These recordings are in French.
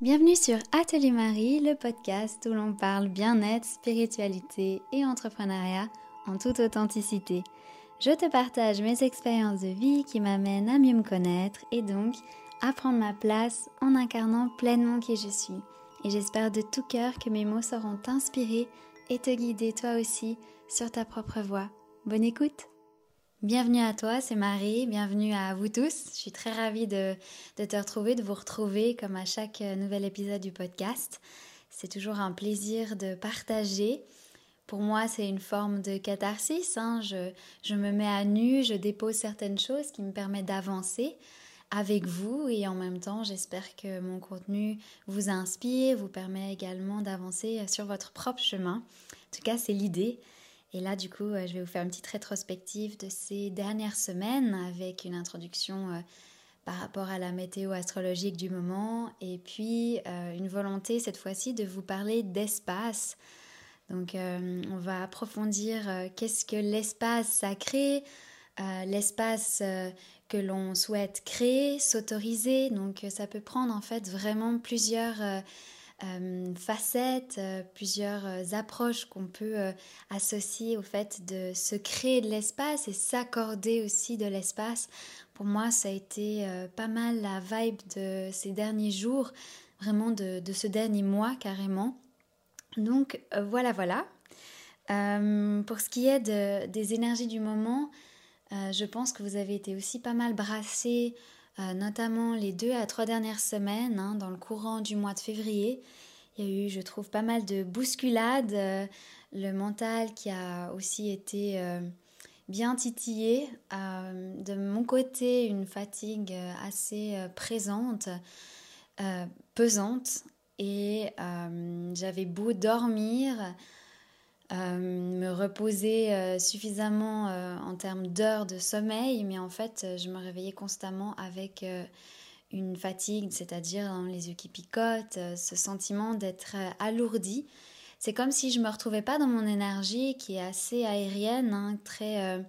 Bienvenue sur Atelier Marie, le podcast où l'on parle bien-être, spiritualité et entrepreneuriat en toute authenticité. Je te partage mes expériences de vie qui m'amènent à mieux me connaître et donc à prendre ma place en incarnant pleinement qui je suis. Et j'espère de tout cœur que mes mots sauront t'inspirer et te guider toi aussi sur ta propre voie. Bonne écoute Bienvenue à toi, c'est Marie, bienvenue à vous tous. Je suis très ravie de, te retrouver, de vous retrouver comme à chaque nouvel épisode du podcast. C'est toujours un plaisir de partager. Pour moi, c'est une forme de catharsis. Hein. Je, je me mets à nu, je dépose certaines choses qui me permettent d'avancer avec vous et en même temps, j'espère que mon contenu vous inspire, vous permet également d'avancer sur votre propre chemin. En tout cas, c'est l'idée. Et là, du coup, euh, je vais vous faire une petite rétrospective de ces dernières semaines avec une introduction euh, par rapport à la météo astrologique du moment et puis euh, une volonté cette fois-ci de vous parler d'espace. Donc, on va approfondir qu'est-ce que l'espace sacré, l'espace que l'on souhaite créer, s'autoriser. Donc, ça peut prendre en fait vraiment plusieurs euh, facettes, euh, plusieurs euh, approches qu'on peut associer au fait de se créer de l'espace et s'accorder aussi de l'espace. Pour moi, ça a été pas mal la vibe de ces derniers jours, vraiment de, ce dernier mois carrément. Donc voilà, voilà. pour ce qui est des énergies du moment, je pense que vous avez été aussi pas mal brassés euh, notamment les deux à trois dernières semaines, hein, dans le courant du mois de février. Il y a eu, je trouve, pas mal de bousculades, euh, le mental qui a aussi été euh, bien titillé. de mon côté, une fatigue assez présente, pesante, et j'avais beau dormir, euh, me reposer euh, suffisamment euh, en termes d'heures de sommeil, mais en fait, je me réveillais constamment avec une fatigue, c'est-à-dire dans les yeux qui picotent, ce sentiment d'être alourdi. C'est comme si je me retrouvais pas dans mon énergie qui est assez aérienne, hein, très,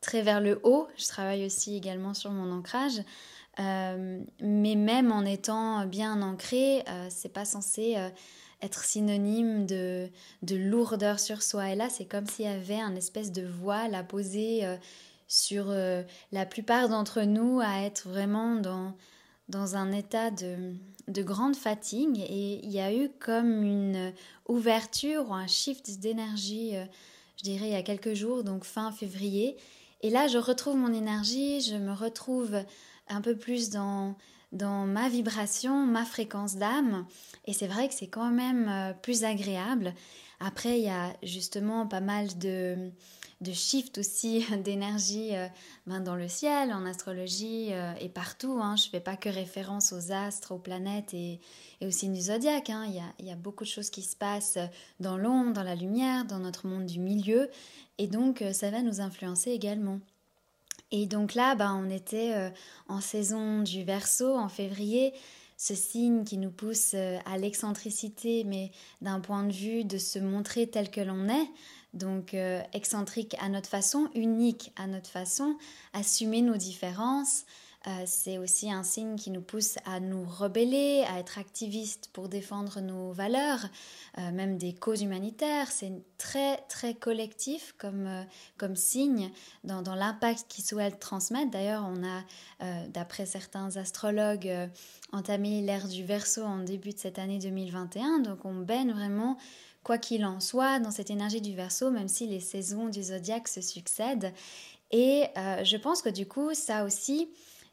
très vers le haut. Je travaille aussi également sur mon ancrage. mais même en étant bien ancré, c'est pas censé être synonyme de, de lourdeur sur soi. Et là, c'est comme s'il y avait un espèce de voile à poser euh, sur euh, la plupart d'entre nous, à être vraiment dans, dans un état de, de grande fatigue. Et il y a eu comme une ouverture ou un shift d'énergie, euh, je dirais, il y a quelques jours, donc fin février. Et là, je retrouve mon énergie, je me retrouve un peu plus dans dans ma vibration, ma fréquence d'âme. Et c'est vrai que c'est quand même euh, plus agréable. Après, il y a justement pas mal de, de shifts aussi d'énergie euh, ben, dans le ciel, en astrologie euh, et partout. Hein. Je ne fais pas que référence aux astres, aux planètes et, et au signe du zodiaque. Hein. Il, y a, il, y a, beaucoup de choses qui se passent dans l'ombre, dans la lumière, dans notre monde du milieu. Et donc, ça va nous influencer également. Et donc là, bah, on était euh, en saison du verso en février, ce signe qui nous pousse euh, à l'excentricité, mais d'un point de vue de se montrer tel que l'on est. Donc euh, excentrique à notre façon, unique à notre façon, assumer nos différences, euh, c'est aussi un signe qui nous pousse à nous rebeller, à être activistes pour défendre nos valeurs, euh, même des causes humanitaires. C'est très très collectif comme, euh, comme signe dans, dans l'impact qu'ils souhaitent transmettre. D'ailleurs, on a, d'après certains astrologues, entamé l'ère du Verseau en début de cette année 2021. Donc on baigne vraiment quoi qu'il en soit, dans cette énergie du verso, même si les saisons du zodiaque se succèdent. Et je pense que du coup, ça aussi,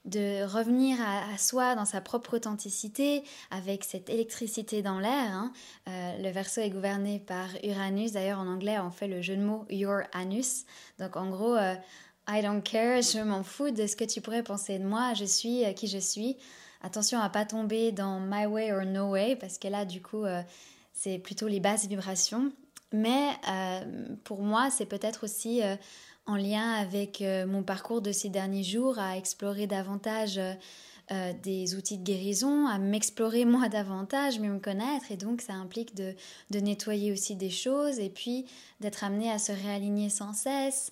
de revenir à, soi dans sa propre authenticité avec cette électricité dans l'air. Hein. Euh, le verso est gouverné par Uranus. D'ailleurs, en anglais, on fait le jeu de mots Your Anus. Donc, en gros, euh, I don't care, je m'en fous de ce que tu pourrais penser de moi. Je suis euh, qui je suis. Attention à pas tomber dans My Way or No Way parce que là, du coup, c'est plutôt les basses vibrations. Mais pour moi, c'est peut-être aussi en lien avec euh, mon parcours de ces derniers jours, à explorer davantage euh, euh, des outils de guérison, à m'explorer moi davantage, mieux me connaître. Et donc, ça implique de, nettoyer aussi des choses et puis d'être amené à se réaligner sans cesse.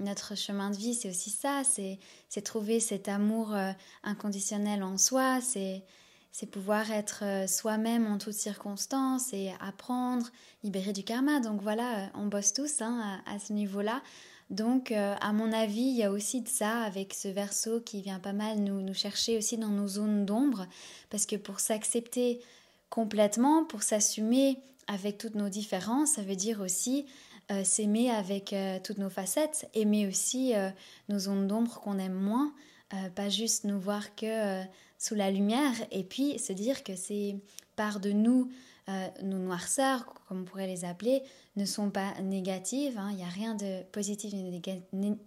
notre chemin de vie, c'est aussi ça, c'est trouver cet amour inconditionnel en soi, c'est c'est pouvoir être euh, soi-même en toutes circonstances et apprendre, libérer du karma. Donc voilà, euh, on bosse tous hein, à, ce niveau-là. Donc euh, à mon avis, il y a aussi de ça avec ce verso qui vient pas mal nous, nous chercher aussi dans nos zones d'ombre. Parce que pour s'accepter complètement, pour s'assumer avec toutes nos différences, ça veut dire aussi s'aimer avec toutes nos facettes, aimer aussi nos zones d'ombre qu'on aime moins. pas juste nous voir que sous la lumière et puis se dire que ces parts de nous, euh, nos noirceurs, comme on pourrait les appeler, ne sont pas négatives. Hein. Il n'y a rien de positif ni,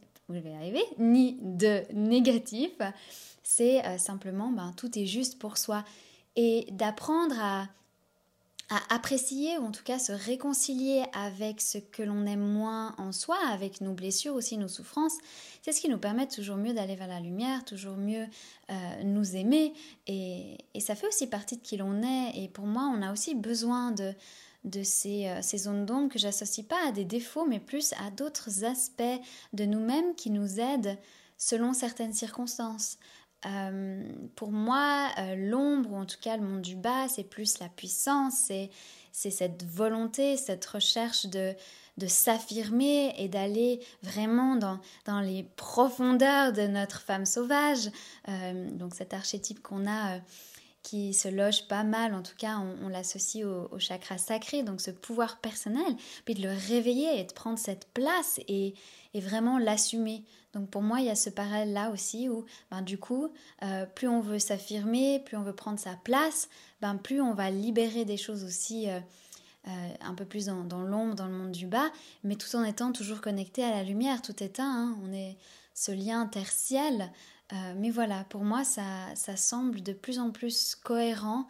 ni de négatif. C'est euh, simplement, ben, tout est juste pour soi. Et d'apprendre à à apprécier ou en tout cas se réconcilier avec ce que l'on aime moins en soi, avec nos blessures aussi, nos souffrances, c'est ce qui nous permet toujours mieux d'aller vers la lumière, toujours mieux euh, nous aimer et, ça fait aussi partie de qui l'on est et pour moi on a aussi besoin de, de ces, euh, ces zones d'ombre que j'associe pas à des défauts mais plus à d'autres aspects de nous-mêmes qui nous aident selon certaines circonstances. Euh, pour moi, euh, l'ombre, ou en tout cas le monde du bas, c'est plus la puissance, c'est, cette volonté, cette recherche de, de s'affirmer et d'aller vraiment dans, les profondeurs de notre femme sauvage. Euh, donc cet archétype qu'on a qui se loge pas mal, en tout cas on, l'associe au, chakra sacré, donc ce pouvoir personnel, puis de le réveiller et de prendre cette place et, et vraiment l'assumer. Donc pour moi, il y a ce parallèle-là aussi où, ben, du coup, euh, plus on veut s'affirmer, plus on veut prendre sa place, ben, plus on va libérer des choses aussi euh, euh, un peu plus dans, l'ombre, dans le monde du bas, mais tout en étant toujours connecté à la lumière, tout éteint. Hein. on est ce lien tertiel. Mais voilà, pour moi, ça, ça, semble de plus en plus cohérent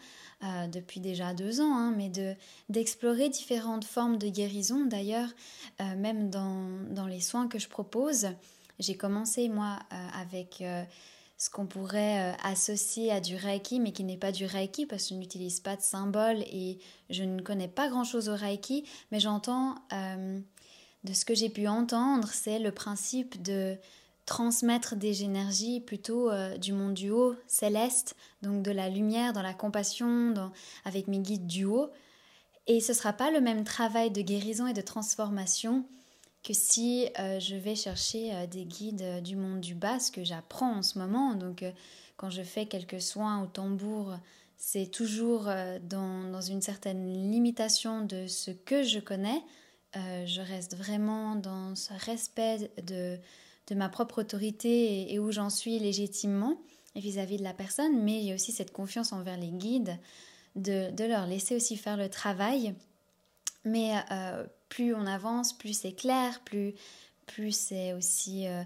depuis déjà deux ans, hein, mais de d'explorer différentes formes de guérison. D'ailleurs, même dans, dans, les soins que je propose, j'ai commencé moi euh, avec euh, ce qu'on pourrait euh, associer à du Reiki, mais qui n'est pas du Reiki parce que je n'utilise pas de symbole et je ne connais pas grand-chose au Reiki, mais j'entends, de ce que j'ai pu entendre, c'est le principe de transmettre des énergies plutôt du monde du haut, céleste, donc de la lumière, dans la compassion, avec mes guides du haut. Et ce ne sera pas le même travail de guérison et de transformation que si euh, je vais chercher euh, des guides euh, du monde du bas, ce que j'apprends en ce moment. Donc, quand je fais quelques soins au tambour, c'est toujours dans, dans, une certaine limitation de ce que je connais. je reste vraiment dans ce respect de, de ma propre autorité et, où j'en suis légitimement vis-à-vis de la personne, mais il y a aussi cette confiance envers les guides, de, leur laisser aussi faire le travail. Mais plus on avance, plus c'est clair, plus, plus c'est aussi euh,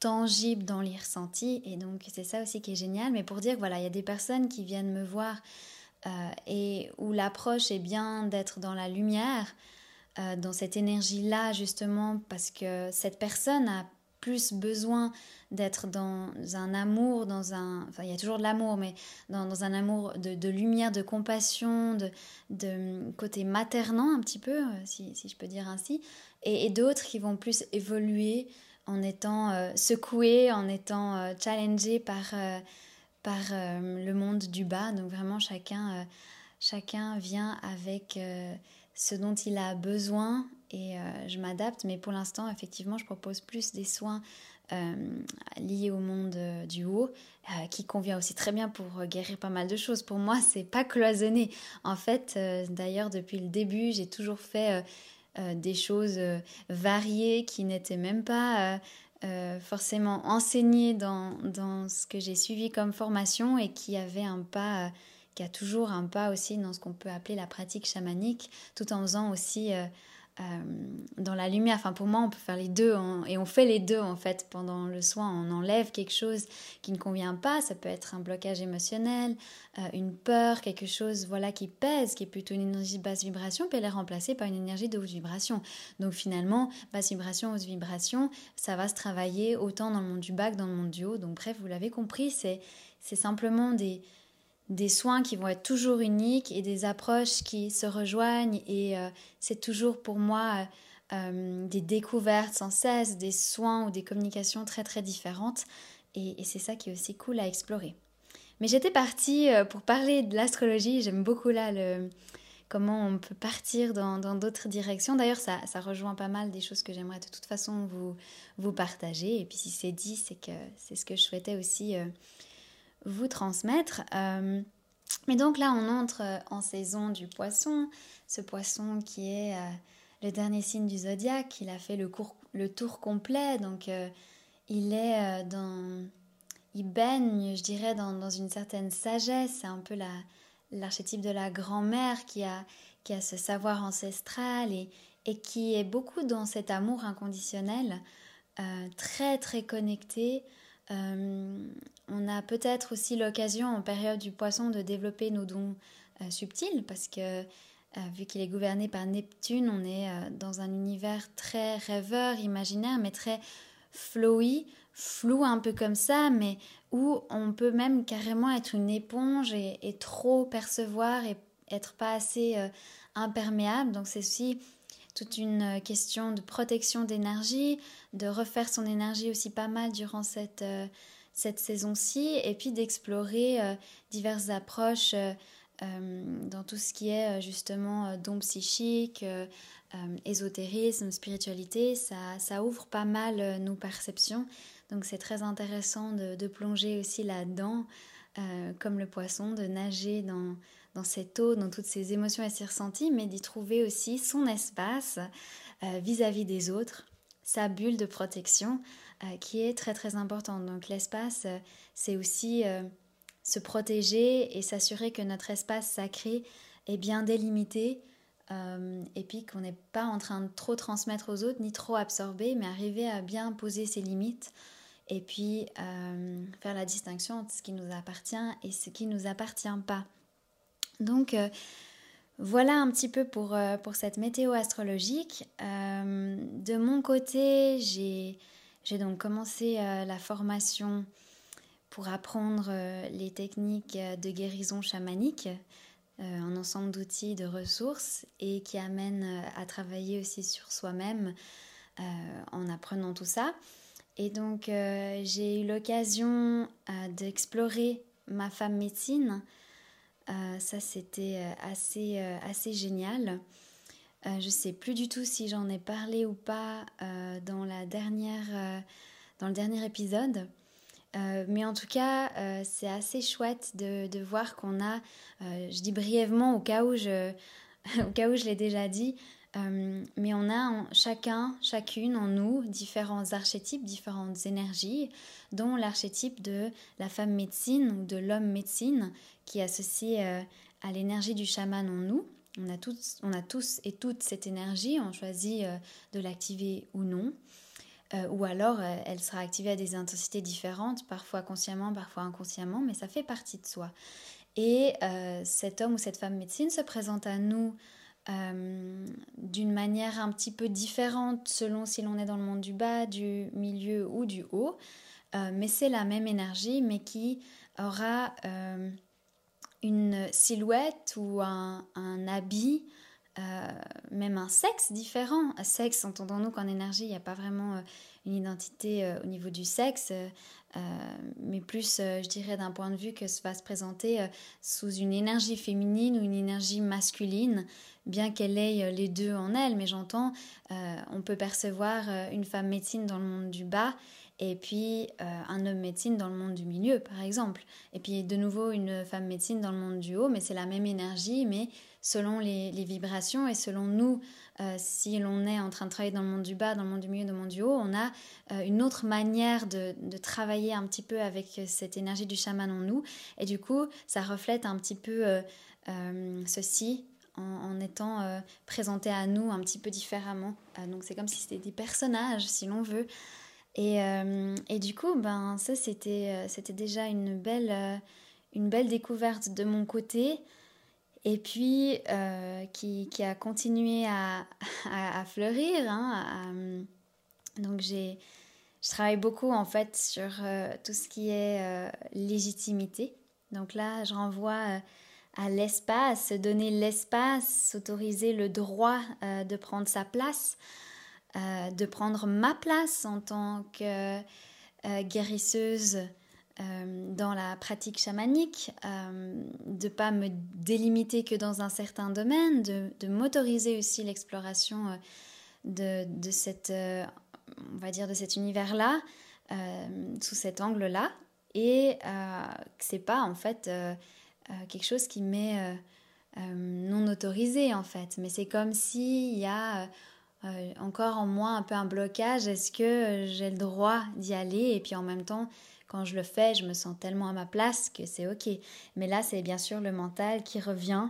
tangible dans les ressentis. Et donc c'est ça aussi qui est génial. Mais pour dire, voilà, il y a des personnes qui viennent me voir euh, et où l'approche est bien d'être dans la lumière, euh, dans cette énergie-là justement, parce que cette personne a plus besoin d'être dans un amour, dans un... Enfin, il y a toujours de l'amour, mais dans, un amour de, lumière, de compassion, de, de, côté maternant un petit peu, euh, si, si je peux dire ainsi, et, d'autres qui vont plus évoluer en étant euh, secoués, en étant euh, challengés par, par le monde du bas. Donc vraiment, chacun, chacun vient avec ce dont il a besoin et euh, je m'adapte. Mais pour l'instant, effectivement, je propose plus des soins euh, liés au monde euh, du haut, qui convient aussi très bien pour guérir pas mal de choses. Pour moi, c'est pas cloisonné. En fait, d'ailleurs, depuis le début, j'ai toujours fait des choses variées qui n'étaient même pas forcément enseignées dans, ce que j'ai suivi comme formation et qui avaient un pas qui a toujours un pas aussi dans ce qu'on peut appeler la pratique chamanique, tout en faisant aussi dans la lumière. Enfin, pour moi, on peut faire les deux et on fait les deux en fait. Pendant le soin, on enlève quelque chose qui ne convient pas. Ça peut être un blocage émotionnel, euh, une peur, quelque chose voilà qui pèse, qui est plutôt une énergie de basse vibration, puis elle est remplacée par une énergie de haute vibration. Donc finalement, basse vibration, haute vibration, ça va se travailler autant dans le monde du bas que dans le monde du haut. Donc bref, vous l'avez compris, c'est c'est simplement des des soins qui vont être toujours uniques et des approches qui se rejoignent et euh, c'est toujours pour moi euh, euh, des découvertes sans cesse, des soins ou des communications très très différentes et, c'est ça qui est aussi cool à explorer. Mais j'étais partie pour parler de l'astrologie. J'aime beaucoup là comment on peut partir dans d'autres directions. D'ailleurs, ça, ça, rejoint pas mal des choses que j'aimerais de toute façon vous, vous partager. Et puis si c'est dit, c'est que c'est ce que je souhaitais aussi vous transmettre. mais donc là, on entre en saison du poisson. Ce poisson qui est le dernier signe du zodiaque. Il a fait le, tour complet, donc euh, il est euh, dans, il baigne, je dirais, dans, une certaine sagesse. C'est un peu la, l'archétype de la grand-mère qui a, qui a ce savoir ancestral et, et qui est beaucoup dans cet amour inconditionnel, euh, très très connecté. On a peut-être aussi l'occasion en période du poisson de développer nos dons subtils parce que euh, vu qu'il est gouverné par Neptune, on est euh, dans un univers très rêveur, imaginaire, mais très flowy, flou un peu comme ça, mais où on peut même carrément être une éponge et, trop percevoir et être pas assez euh, imperméable. Donc c'est aussi toute une question de protection d'énergie, de refaire son énergie aussi pas mal durant cette, cette saison-ci, et puis d'explorer diverses approches euh, dans tout ce qui est euh, justement euh, don psychique, ésotérisme, spiritualité, ça, ouvre pas mal nos perceptions. Donc c'est très intéressant de, plonger aussi là-dedans, comme le poisson, de nager dans, dans cette eau, dans toutes ces émotions et ces ressentis, mais d'y trouver aussi son espace vis-à-vis des autres, sa bulle de protection qui est très très importante. Donc l'espace, c'est aussi se protéger et s'assurer que notre espace sacré est bien délimité euh, et puis qu'on n'est pas en train de trop transmettre aux autres ni trop absorber, mais arriver à bien poser ses limites et puis euh, faire la distinction entre ce qui nous appartient et ce qui ne nous appartient pas. Donc euh, voilà un petit peu pour, pour cette météo astrologique. de mon côté, j'ai donc commencé la formation pour apprendre euh, les techniques de guérison chamanique, euh, un ensemble d'outils, de ressources et qui amène euh, à travailler aussi sur soi-même en apprenant tout ça. Et donc j'ai eu l'occasion d'explorer ma femme médecine. ça c'était assez, assez génial. Je ne sais plus du tout si j'en ai parlé ou pas dans, la dernière, dans le dernier épisode. Euh, mais en tout cas, euh, c'est assez chouette de, voir qu'on a, euh, je dis brièvement au cas où je, au cas où je l'ai déjà dit, mais on a chacun, chacune en nous différents archétypes, différentes énergies, dont l'archétype de la femme médecine ou de l'homme médecine qui est associé à l'énergie du chaman en nous. On a, tous, on a tous et toutes cette énergie, on choisit de l'activer ou non. Euh, ou alors euh, elle sera activée à des intensités différentes, parfois consciemment, parfois inconsciemment, mais ça fait partie de soi. Et euh, cet homme ou cette femme médecine se présente à nous d'une manière un petit peu différente selon si l'on est dans le monde du bas, du milieu ou du haut, mais c'est la même énergie, mais qui aura une silhouette ou un, un habit euh, même un sexe différent. Sexe, entendons-nous qu'en énergie, il n'y a pas vraiment euh, une identité euh, au niveau du sexe, mais plus, je dirais, d'un point de vue que ça va se présenter sous une énergie féminine ou une énergie masculine, bien qu'elle ait les deux en elle. Mais j'entends, on peut percevoir une femme médecine dans le monde du bas et puis un homme médecine dans le monde du milieu, par exemple. Et puis de nouveau une femme médecine dans le monde du haut, mais c'est la même énergie, mais selon les, vibrations et selon nous, euh, si l'on est en train de travailler dans le monde du bas, dans le monde du milieu, dans le monde du haut, on a euh, une autre manière de, travailler un petit peu avec cette énergie du chaman en nous. Et du coup, ça reflète un petit peu euh, ceci en, étant présenté à nous un petit peu différemment. donc c'est comme si c'était des personnages, si l'on veut. Et, et, du coup, ben, ça, c'était, c'était déjà une belle, une belle découverte de mon côté et puis euh, qui, qui, a continué à, à, fleurir. Hein, donc j'ai, je travaille beaucoup en fait sur euh, tout ce qui est euh, légitimité. Donc là, je renvoie à l'espace, donner l'espace, s'autoriser le droit de prendre sa place, de prendre ma place en tant que guérisseuse dans la pratique chamanique, de pas me délimiter que dans un certain domaine, de, m'autoriser aussi l'exploration de, de, cette, de cet univers-là, sous cet angle-là, et que c'est pas en fait quelque chose qui m'est non autorisé en fait, mais c'est comme s'il y a euh, encore en moi un peu un blocage. Est-ce que euh, j'ai le droit d'y aller? Et puis en même temps, quand je le fais, je me sens tellement à ma place que c'est ok. Mais là, c'est bien sûr le mental qui revient.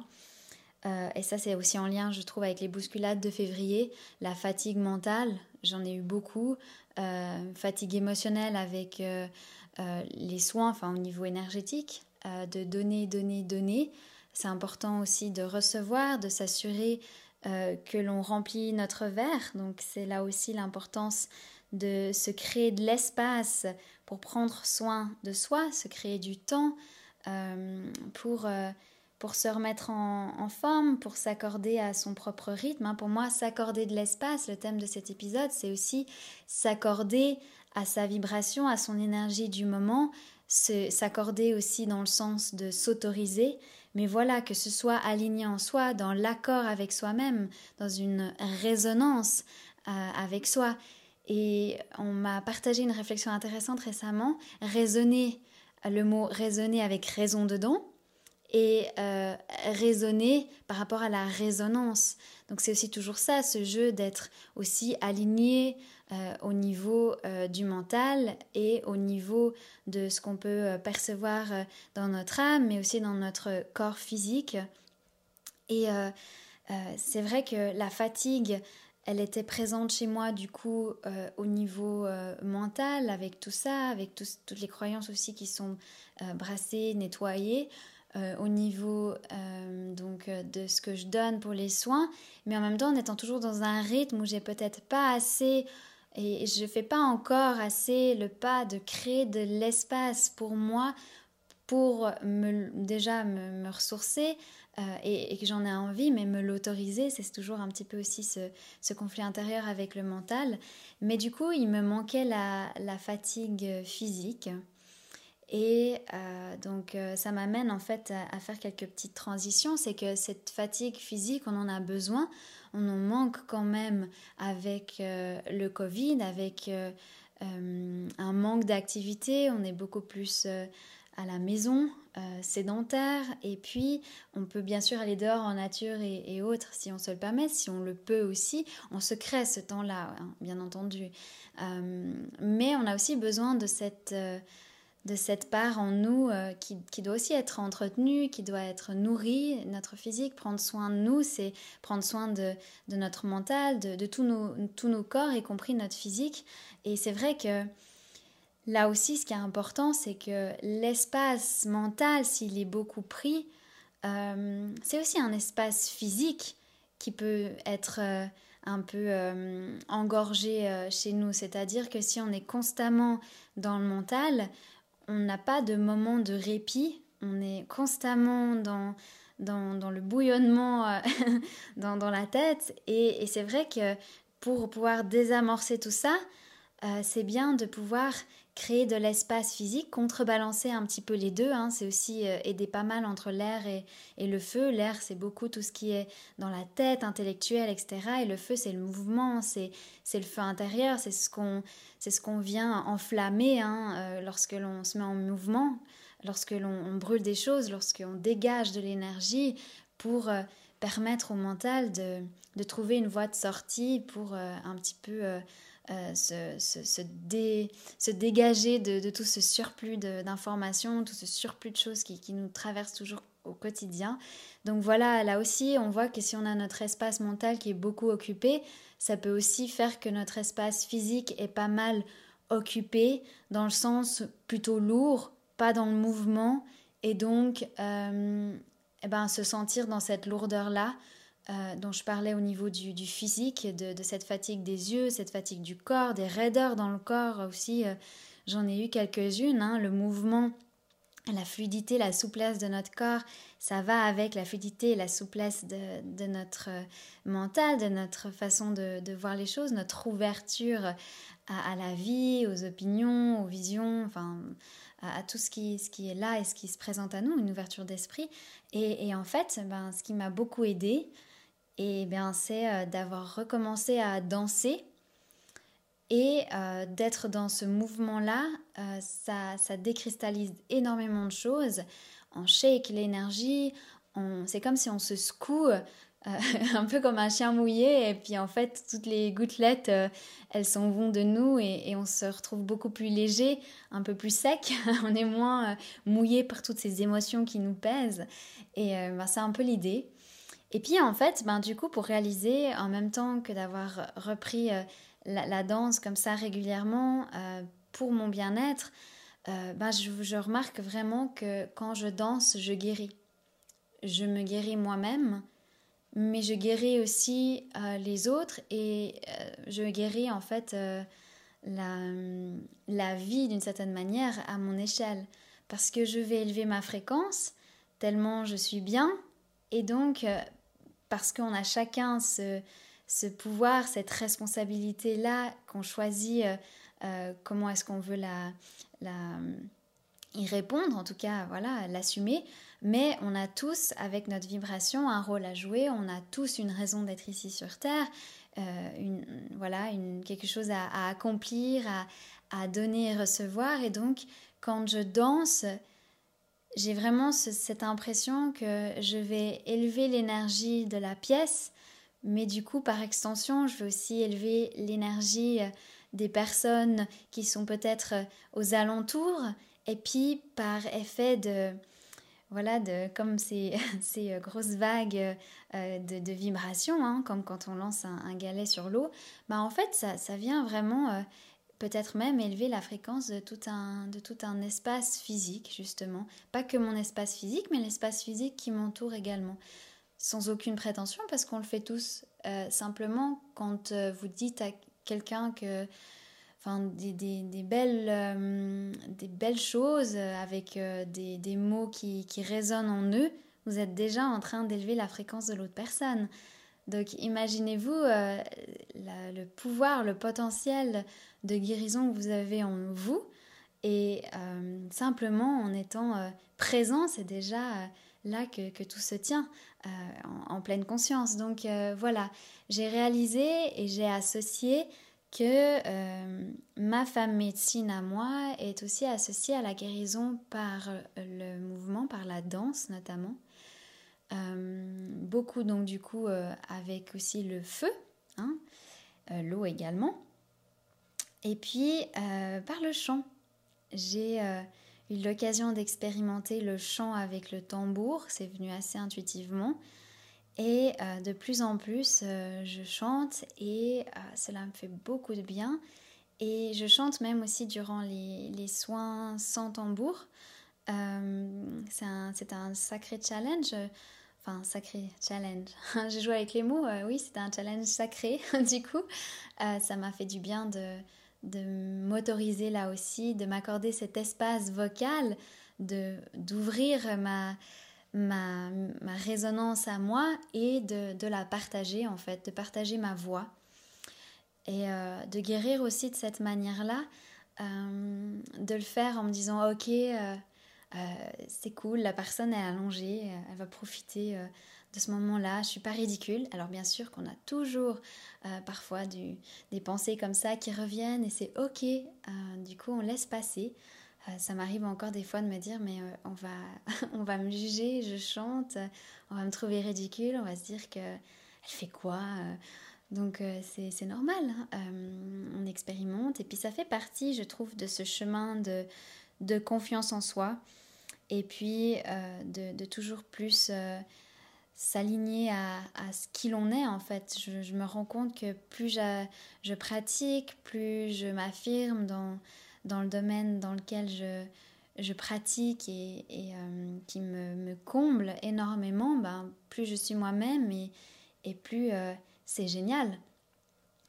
Euh, et ça, c'est aussi en lien, je trouve, avec les bousculades de février. La fatigue mentale, j'en ai eu beaucoup. fatigue émotionnelle avec les soins, enfin au niveau énergétique, de donner, donner, donner. C'est important aussi de recevoir, de s'assurer euh, que l'on remplit notre verre. Donc c'est là aussi l'importance de se créer de l'espace pour prendre soin de soi, se créer du temps euh, pour, euh, pour se remettre en, forme, pour s'accorder à son propre rythme. Hein. Pour moi, s'accorder de l'espace, le thème de cet épisode, c'est aussi s'accorder à sa vibration, à son énergie du moment, s'accorder aussi dans le sens de s'autoriser mais voilà, que ce soit aligné en soi, dans l'accord avec soi-même, dans une résonance euh, avec soi. Et on m'a partagé une réflexion intéressante récemment, raisonner, le mot raisonner avec raison dedans, et euh, raisonner par rapport à la résonance. Donc c'est aussi toujours ça, ce jeu d'être aussi aligné euh, au niveau euh, du mental et au niveau de ce qu'on peut euh, percevoir dans notre âme, mais aussi dans notre corps physique. Et c'est vrai que la fatigue, elle était présente chez moi du coup au niveau mental avec tout ça, avec toutes les croyances aussi qui sont brassées, nettoyées. au niveau donc de ce que je donne pour les soins, mais en même temps en étant toujours dans un rythme où j'ai peut-être pas assez et je ne fais pas encore assez le pas de créer de l'espace pour moi pour me, déjà me, ressourcer euh, et, que j'en ai envie, mais me l'autoriser, c'est toujours un petit peu aussi ce, conflit intérieur avec le mental. Mais du coup, il me manquait la, fatigue physique. Et euh, donc euh, ça m'amène en fait à, faire quelques petites transitions. C'est que cette fatigue physique, on en a besoin on en manque quand même avec euh, le Covid, avec euh, euh, un manque d'activité, on est beaucoup plus à la maison, sédentaire, et puis on peut bien sûr aller dehors en nature et, autres si on se le permet, si on le peut aussi, on se crée ce temps-là, hein, bien entendu. mais on a aussi besoin de cette de cette part en nous euh, qui, qui, doit aussi être entretenue, qui doit être nourrie. Notre physique, prendre soin de nous, c'est prendre soin de, de notre mental, de, tous, nos, nos corps, y compris notre physique. Et c'est vrai que là aussi, ce qui est important, c'est que l'espace mental, s'il est beaucoup pris, euh, c'est aussi un espace physique qui peut être... Euh, un peu engorgé chez nous. C'est-à-dire que si on est constamment dans le mental, on n'a pas de moment de répit, on est constamment dans, dans, le bouillonnement euh, dans, la tête. Et, c'est vrai que pour pouvoir désamorcer tout ça, euh, c'est bien de pouvoir créer de l'espace physique, contrebalancer un petit peu les deux. Hein. C'est aussi euh, aider pas mal entre l'air et, le feu. L'air, c'est beaucoup tout ce qui est dans la tête, intellectuelle, etc. Et le feu, c'est le mouvement, c'est le feu intérieur, c'est ce qu'on ce vient enflammer hein, euh, lorsque l'on se met en mouvement, lorsque l'on brûle des choses, lorsqu'on dégage de l'énergie pour euh, permettre au mental de, de, trouver une voie de sortie pour un petit peu euh, se, se, se, dégager de, tout ce surplus d'informations, tout ce surplus de choses qui, qui, nous traversent toujours au quotidien. Donc voilà, là aussi, on voit que si on a notre espace mental qui est beaucoup occupé, ça peut aussi faire que notre espace physique est pas mal occupé, dans le sens plutôt lourd, pas dans le mouvement, et donc euh, eh ben, se sentir dans cette lourdeur-là euh, dont je parlais au niveau du, physique, de, cette fatigue des yeux, cette fatigue du corps, des raideurs dans le corps aussi. Euh, j'en ai eu quelques-unes. Hein. le mouvement, la fluidité, la souplesse de notre corps, ça va avec la fluidité et la souplesse de, notre euh, mental, de notre façon de, voir les choses, notre ouverture à, la vie, aux opinions, aux visions, enfin à, tout ce qui, est là et ce qui se présente à nous, une ouverture d'esprit. Et, en fait, ben, ce qui m'a beaucoup aidé, et ben, c'est d'avoir recommencé à danser et d'être dans ce mouvement-là, ça, ça, décristallise énormément de choses. On shake l'énergie, c'est comme si on se secoue euh, un peu comme un chien mouillé et puis en fait toutes les gouttelettes euh, elles s'en vont de nous et, on se retrouve beaucoup plus léger, un peu plus sec, on est moins euh, mouillé par toutes ces émotions qui nous pèsent et ben, c'est un peu l'idée. Et puis en fait, ben, du coup pour réaliser en même temps que d'avoir repris la, danse comme ça régulièrement pour mon bien-être, ben, je remarque vraiment que quand je danse, je guéris. Je me guéris moi-même, mais je guéris aussi euh, les autres et euh, je guéris en fait euh, la, la, vie d'une certaine manière à mon échelle. Parce que je vais élever ma fréquence tellement je suis bien et donc parce qu'on a chacun ce, pouvoir, cette responsabilité-là qu'on choisit comment est-ce qu'on veut la, la, y répondre, en tout cas voilà, l'assumer, mais on a tous, avec notre vibration, un rôle à jouer, on a tous une raison d'être ici sur Terre, euh, une, voilà, quelque chose à, accomplir, à, donner et recevoir. Et donc, quand je danse, j'ai vraiment cette impression que je vais élever l'énergie de la pièce, mais du coup, par extension, je vais aussi élever l'énergie des personnes qui sont peut-être aux alentours. Et puis, par effet de, voilà, de, comme ces, euh, grosses vagues euh, de, vibrations, hein, comme quand on lance un, galet sur l'eau, bah en fait, ça, ça vient vraiment euh, peut-être même élever la fréquence de tout, un, de tout un espace physique, justement. Pas que mon espace physique, mais l'espace physique qui m'entoure également. Sans aucune prétention, parce qu'on le fait tous. simplement, quand vous dites à quelqu'un que enfin, des, des, belles, euh, des belles choses avec euh, des, des, mots qui, qui, résonnent en eux, vous êtes déjà en train d'élever la fréquence de l'autre personne. Donc imaginez-vous euh, le pouvoir, le potentiel de guérison que vous avez en vous. Et simplement en étant présent, c'est déjà là que, tout se tient en, pleine conscience. Donc voilà, j'ai réalisé et j'ai associé que euh, ma femme médecine à moi est aussi associée à la guérison par euh, le mouvement, par la danse notamment. Euh, beaucoup donc du coup avec aussi le feu, hein, l'eau également. Et puis par le chant. J'ai eu l'occasion d'expérimenter le chant avec le tambour, c'est venu assez intuitivement. Et euh, de plus en plus, euh, je chante et euh, cela me fait beaucoup de bien. Et je chante même aussi durant les, soins sans tambour. c'est un, sacré challenge. Enfin, sacré challenge. J'ai joué avec les mots. oui, c'est un challenge sacré. du coup, ça m'a fait du bien de, de m'autoriser là aussi, de m'accorder cet espace vocal, d'ouvrir ma ma, ma, résonance à moi et de, de, la partager en fait, de partager ma voix et euh, de guérir aussi de cette manière-là, euh, de le faire en me disant ok, euh, c'est cool, la personne est allongée, elle va profiter de ce moment-là, je suis pas ridicule. Alors bien sûr qu'on a toujours parfois des pensées comme ça qui reviennent et c'est ok, du coup on laisse passer. Euh, ça m'arrive encore des fois de me dire mais euh, on, va, on va me juger, je chante, on va me trouver ridicule, on va se dire que elle fait quoi euh. donc c'est normal, hein. on expérimente et puis ça fait partie, je trouve, de ce chemin de confiance en soi et puis de, de, toujours plus s'aligner à, à, ce qui l'on est en fait. Je, me rends compte que plus je, pratique, plus je m'affirme dans dans le domaine dans lequel je, je pratique et, et euh, qui me, me, comble énormément, ben, plus je suis moi-même et, et, plus euh, c'est génial.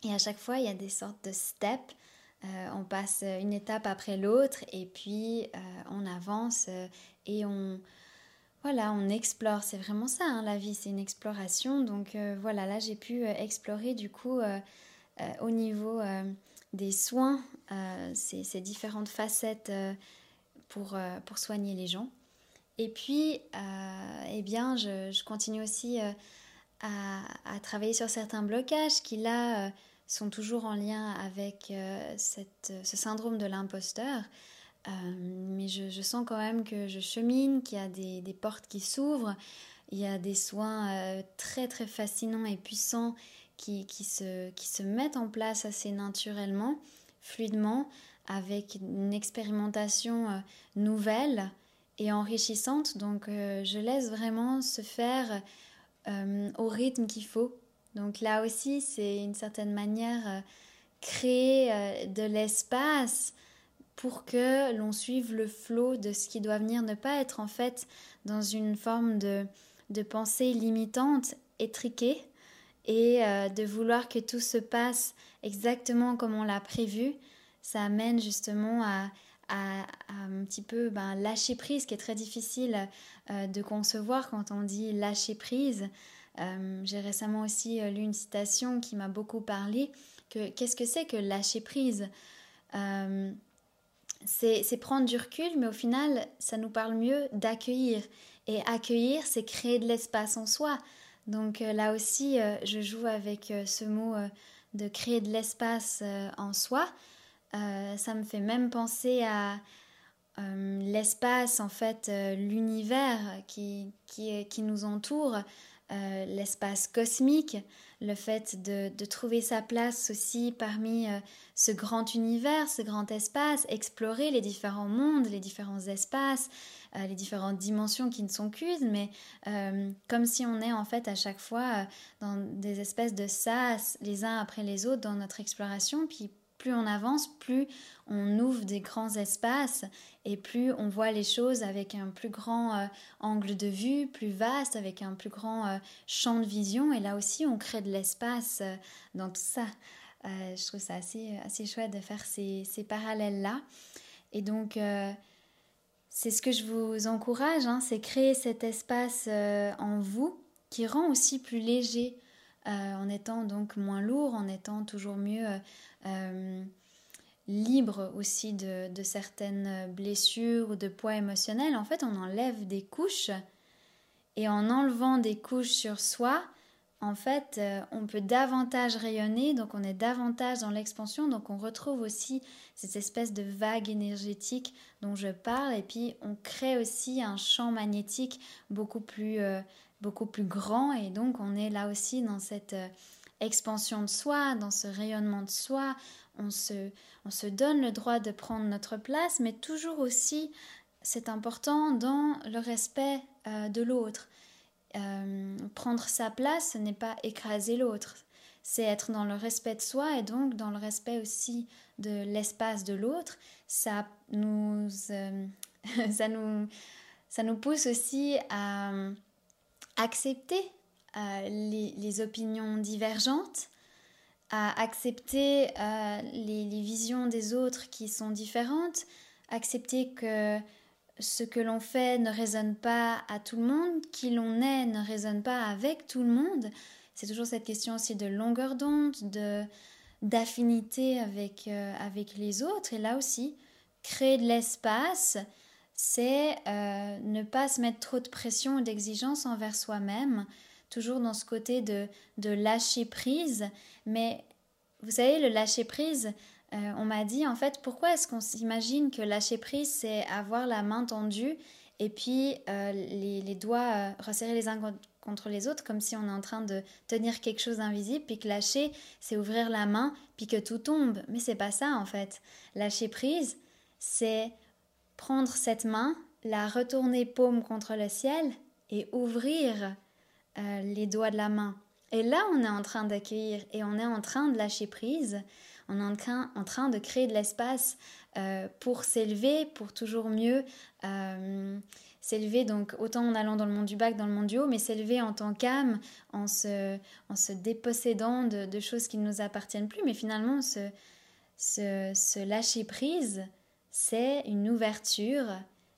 Et à chaque fois, il y a des sortes de steps. Euh, on passe une étape après l'autre et puis on avance et on, voilà, on explore. C'est vraiment ça, hein, la vie, c'est une exploration. Donc voilà, là, j'ai pu explorer du coup au niveau des soins, euh, ces, différentes facettes euh, pour, soigner les gens. Et puis, eh bien, je, continue aussi à, travailler sur certains blocages qui, là, sont toujours en lien avec ce syndrome de l'imposteur. Mais je, sens quand même que je chemine, qu'il y a des, portes qui s'ouvrent, il y a des soins très très fascinants et puissants qui, qui, se, qui se mettent en place assez naturellement, fluidement, avec une expérimentation euh, nouvelle et enrichissante. Donc euh, je laisse vraiment se faire euh, au rythme qu'il faut. Donc là aussi, c'est une certaine manière créer de l'espace pour que l'on suive le flot de ce qui doit venir, ne pas être en fait dans une forme de, de pensée limitante, étriquée, et euh, de vouloir que tout se passe exactement comme on l'a prévu, ça amène justement à, un petit peu ben, lâcher prise, qui est très difficile euh, de concevoir quand on dit lâcher prise. Euh, j'ai récemment aussi lu une citation qui m'a beaucoup parlé. Que qu'est-ce que c'est que lâcher prise? C'est prendre du recul, mais au final, ça nous parle mieux d'accueillir. Et accueillir, c'est créer de l'espace en soi. Donc euh, là aussi, euh, je joue avec euh, ce mot de créer de l'espace en soi. ça me fait même penser à l'espace, en fait, l'univers qui, qui, qui, nous entoure, l'espace cosmique, le fait de, de, trouver sa place aussi parmi ce grand univers, ce grand espace, explorer les différents mondes, les différents espaces, euh, les différentes dimensions qui ne sont qu'une, mais euh, comme si on est en fait à chaque fois euh, dans des espèces de sas les uns après les autres dans notre exploration, puis plus on avance, plus on ouvre des grands espaces et plus on voit les choses avec un plus grand angle de vue, plus vaste, avec un plus grand champ de vision. Et là aussi, on crée de l'espace dans tout ça. je trouve ça assez, assez chouette de faire ces, ces parallèles-là. Et donc, c'est ce que je vous encourage, hein, c'est créer cet espace euh, en vous qui rend aussi plus léger euh, en étant donc moins lourd, en étant toujours mieux euh, libre aussi de, certaines blessures ou de poids émotionnel. En fait, on enlève des couches et en enlevant des couches sur soi, en fait, euh, on peut davantage rayonner, donc on est davantage dans l'expansion, donc on retrouve aussi cette espèce de vague énergétique dont je parle, et puis on crée aussi un champ magnétique beaucoup plus, euh, beaucoup plus grand, et donc on est là aussi dans cette euh, expansion de soi, dans ce rayonnement de soi, on se, on se donne le droit de prendre notre place, mais toujours aussi, c'est important, dans le respect de l'autre. Euh, prendre sa place, ce n'est pas écraser l'autre. C'est être dans le respect de soi et donc dans le respect aussi de l'espace de l'autre. Ça nous, euh, pousse aussi à accepter euh, les, opinions divergentes, à accepter les, les, visions des autres qui sont différentes, accepter que ce que l'on fait ne résonne pas à tout le monde, qui l'on est ne résonne pas avec tout le monde. C'est toujours cette question aussi de longueur d'onde, de d'affinité avec, euh, avec les autres. Et là aussi, créer de l'espace, c'est euh, ne pas se mettre trop de pression ou d'exigence envers soi-même, toujours dans ce côté de, de lâcher prise. Mais vous savez, le lâcher prise, euh, on m'a dit en fait pourquoi est-ce qu'on s'imagine que lâcher prise c'est avoir la main tendue et puis euh, les, doigts euh, resserrés les uns contre les autres comme si on est en train de tenir quelque chose d'invisible puis que lâcher c'est ouvrir la main puis que tout tombe mais c'est pas ça en fait lâcher prise c'est prendre cette main la retourner paume contre le ciel et ouvrir les doigts de la main. Et là on est en train d'accueillir et on est en train de lâcher prise. On est en train, en train de créer de l'espace euh, pour s'élever, pour toujours mieux euh, s'élever, donc autant en allant dans le monde du bac, dans le monde du haut, mais s'élever en tant qu'âme, en se, en se dépossédant de, choses qui ne nous appartiennent plus, mais finalement se, lâcher prise, c'est une ouverture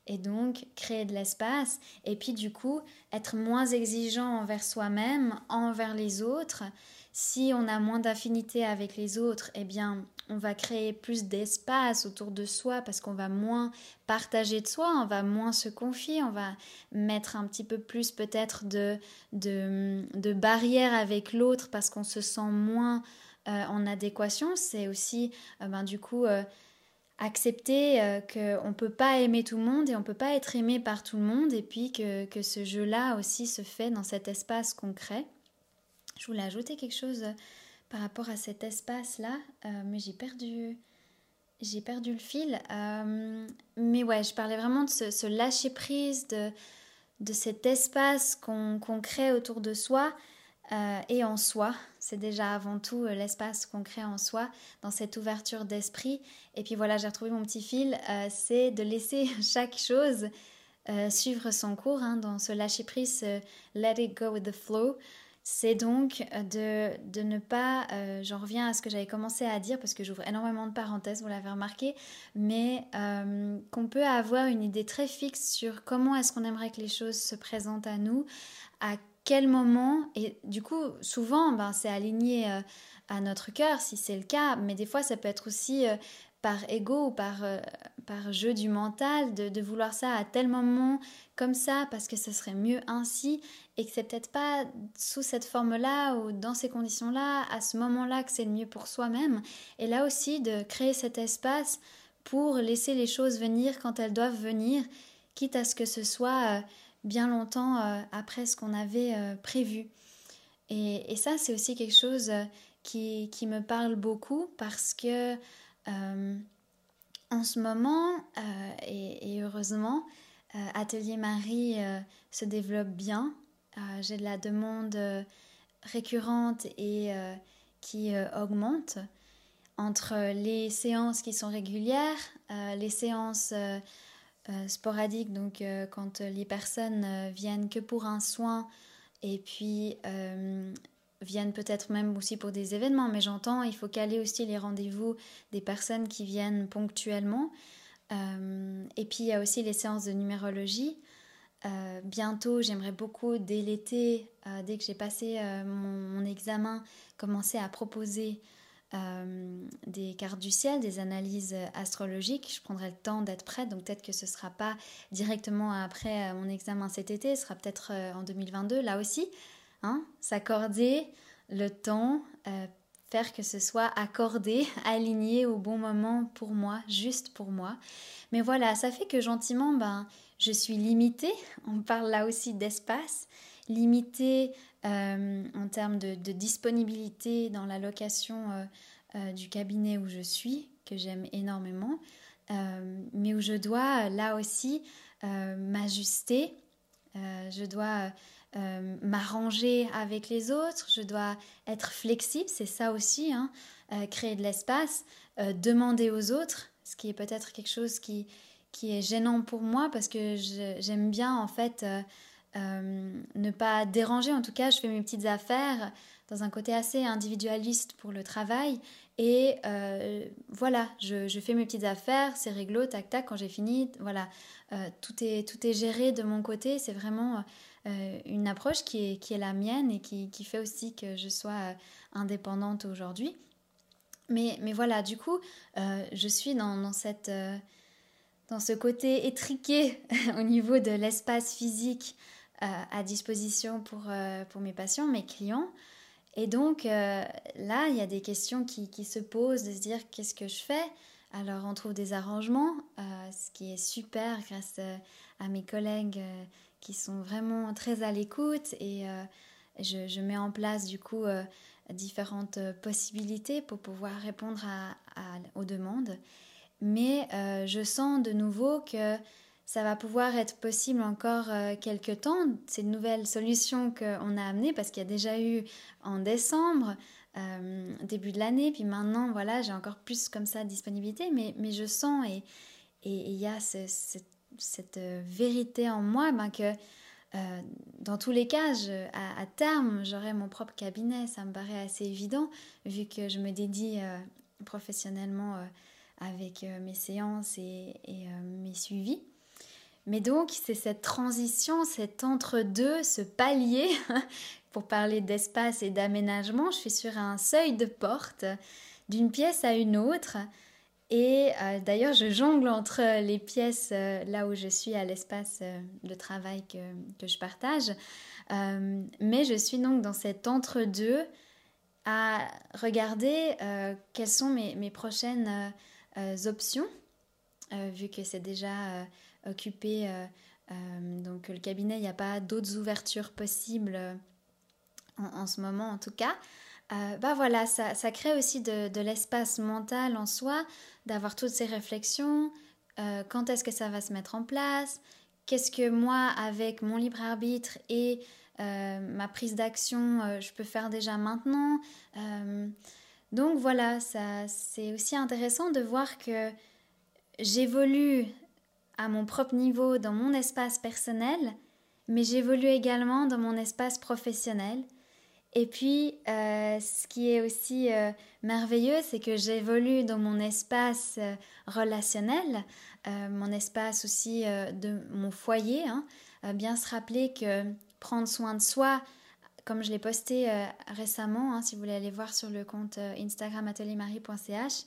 et donc créer de l'espace. Et puis du coup être moins exigeant envers soi-même, envers les autres. Si on a moins d'affinité avec les autres, eh bien on va créer plus d'espace autour de soi parce qu'on va moins partager de soi, on va moins se confier, on va mettre un petit peu plus peut-être de, de, barrières avec l'autre parce qu'on se sent moins euh, en adéquation. C'est aussi euh, ben, du coup euh, accepter qu'on ne peut pas aimer tout le monde et on ne peut pas être aimé par tout le monde et puis que, que ce jeu-là aussi se fait dans cet espace concret. Je voulais ajouter quelque chose par rapport à cet espace-là, euh, mais j'ai perdu, j'ai perdu le fil. Euh, mais ouais, je parlais vraiment de ce, lâcher prise, de, de cet espace qu'on crée autour de soi euh, et en soi. C'est déjà avant tout l'espace qu'on crée en soi, dans cette ouverture d'esprit. Et puis voilà, j'ai retrouvé mon petit fil, c'est de laisser chaque chose suivre son cours, hein, dans ce lâcher prise, let it go with the flow c'est donc euh, de, ne pas, euh, j'en reviens à ce que j'avais commencé à dire parce que j'ouvre énormément de parenthèses, vous l'avez remarqué, mais euh, qu'on peut avoir une idée très fixe sur comment est-ce qu'on aimerait que les choses se présentent à nous, à quel moment, et du coup souvent ben, c'est aligné à notre cœur si c'est le cas, mais des fois ça peut être aussi par ego ou par, par jeu du mental, de, vouloir ça à tel moment, comme ça, parce que ce serait mieux ainsi, et que c'est peut-être pas sous cette forme-là ou dans ces conditions-là, à ce moment-là, que c'est le mieux pour soi-même. Et là aussi, de créer cet espace pour laisser les choses venir quand elles doivent venir, quitte à ce que ce soit euh, bien longtemps euh, après ce qu'on avait euh, prévu. Et, ça, c'est aussi quelque chose qui, qui, me parle beaucoup parce que en ce moment, euh, et, heureusement, euh, Atelier Marie euh, se développe bien. J'ai de la demande récurrente et qui augmente entre les séances qui sont régulières, les séances sporadiques, donc quand les personnes viennent que pour un soin, et puis viennent peut-être même aussi pour des événements, mais j'entends, il faut caler aussi les rendez-vous des personnes qui viennent ponctuellement. Euh, et puis il y a aussi les séances de numérologie. Euh, bientôt, j'aimerais beaucoup, dès l'été, euh, dès que j'ai passé mon, examen, commencer à proposer des cartes du ciel, des analyses astrologiques. Je prendrai le temps d'être prête, donc peut-être que ce ne sera pas directement après mon examen cet été, ce sera peut-être en 2022, là aussi. Hein, s'accorder le temps, euh, faire que ce soit accordé, aligné au bon moment pour moi, juste pour moi. Mais voilà, ça fait que gentiment, ben, je suis limitée. On parle là aussi d'espace, limitée euh, en termes de, disponibilité dans la location euh, du cabinet où je suis, que j'aime énormément, mais où je dois là aussi m'ajuster. je dois euh, m'arranger avec les autres, je dois être flexible, c'est ça aussi, hein, euh, créer de l'espace, euh, demander aux autres, ce qui est peut-être quelque chose qui, qui est gênant pour moi parce que j'aime bien en fait ne pas déranger, en tout cas je fais mes petites affaires dans un côté assez individualiste pour le travail. Et voilà, je, fais mes petites affaires, c'est réglo, tac tac, quand j'ai fini, voilà, tout, est, tout est géré de mon côté, c'est vraiment euh, une approche qui est, qui est la mienne et qui, qui fait aussi que je sois euh, indépendante aujourd'hui. Mais, mais voilà, du coup, euh, je suis dans, dans, cette, dans ce côté étriqué au niveau de l'espace physique à disposition pour, pour mes patients, mes clients. Et donc là, il y a des questions qui, qui se posent, de se dire qu'est-ce que je fais? Alors on trouve des arrangements, ce qui est super grâce à mes collègues qui sont vraiment très à l'écoute et euh, je, mets en place du coup euh, différentes possibilités pour pouvoir répondre aux demandes. Mais euh, je sens de nouveau que ça va pouvoir être possible encore quelques temps, ces nouvelles solutions qu'on a amenées, parce qu'il y a déjà eu en décembre, début de l'année, puis maintenant, voilà, j'ai encore plus comme ça de disponibilité, mais, mais je sens et il y a cette euh, vérité en moi ben que euh, dans tous les cas, à, terme, j'aurai mon propre cabinet. Ça me paraît assez évident vu que je me dédie euh, professionnellement avec mes séances et, mes suivis. Mais donc, c'est cette transition, cet entre-deux, ce palier, pour parler d'espace et d'aménagement. Je suis sur un seuil de porte d'une pièce à une autre. Et euh, d'ailleurs, je jongle entre les pièces euh, là où je suis à l'espace euh, de travail que, je partage. mais je suis donc dans cet entre-deux à regarder quelles sont mes, mes prochaines options, vu que c'est déjà occupé. donc le cabinet, il n'y a pas d'autres ouvertures possibles en, ce moment en tout cas. Euh, bah voilà, ça, ça crée aussi de, l'espace mental en soi, d'avoir toutes ces réflexions, euh, quand est-ce que ça va se mettre en place, qu'est-ce que moi, avec mon libre arbitre et euh, ma prise d'action, je peux faire déjà maintenant? donc voilà, ça, c'est aussi intéressant de voir que j'évolue à mon propre niveau dans mon espace personnel, mais j'évolue également dans mon espace professionnel et puis, euh, ce qui est aussi euh, merveilleux, c'est que j'évolue dans mon espace euh, relationnel, mon espace aussi de mon foyer. Hein. bien se rappeler que prendre soin de soi, comme je l'ai posté récemment, hein, si vous voulez aller voir sur le compte Instagram ateliermarie.ch,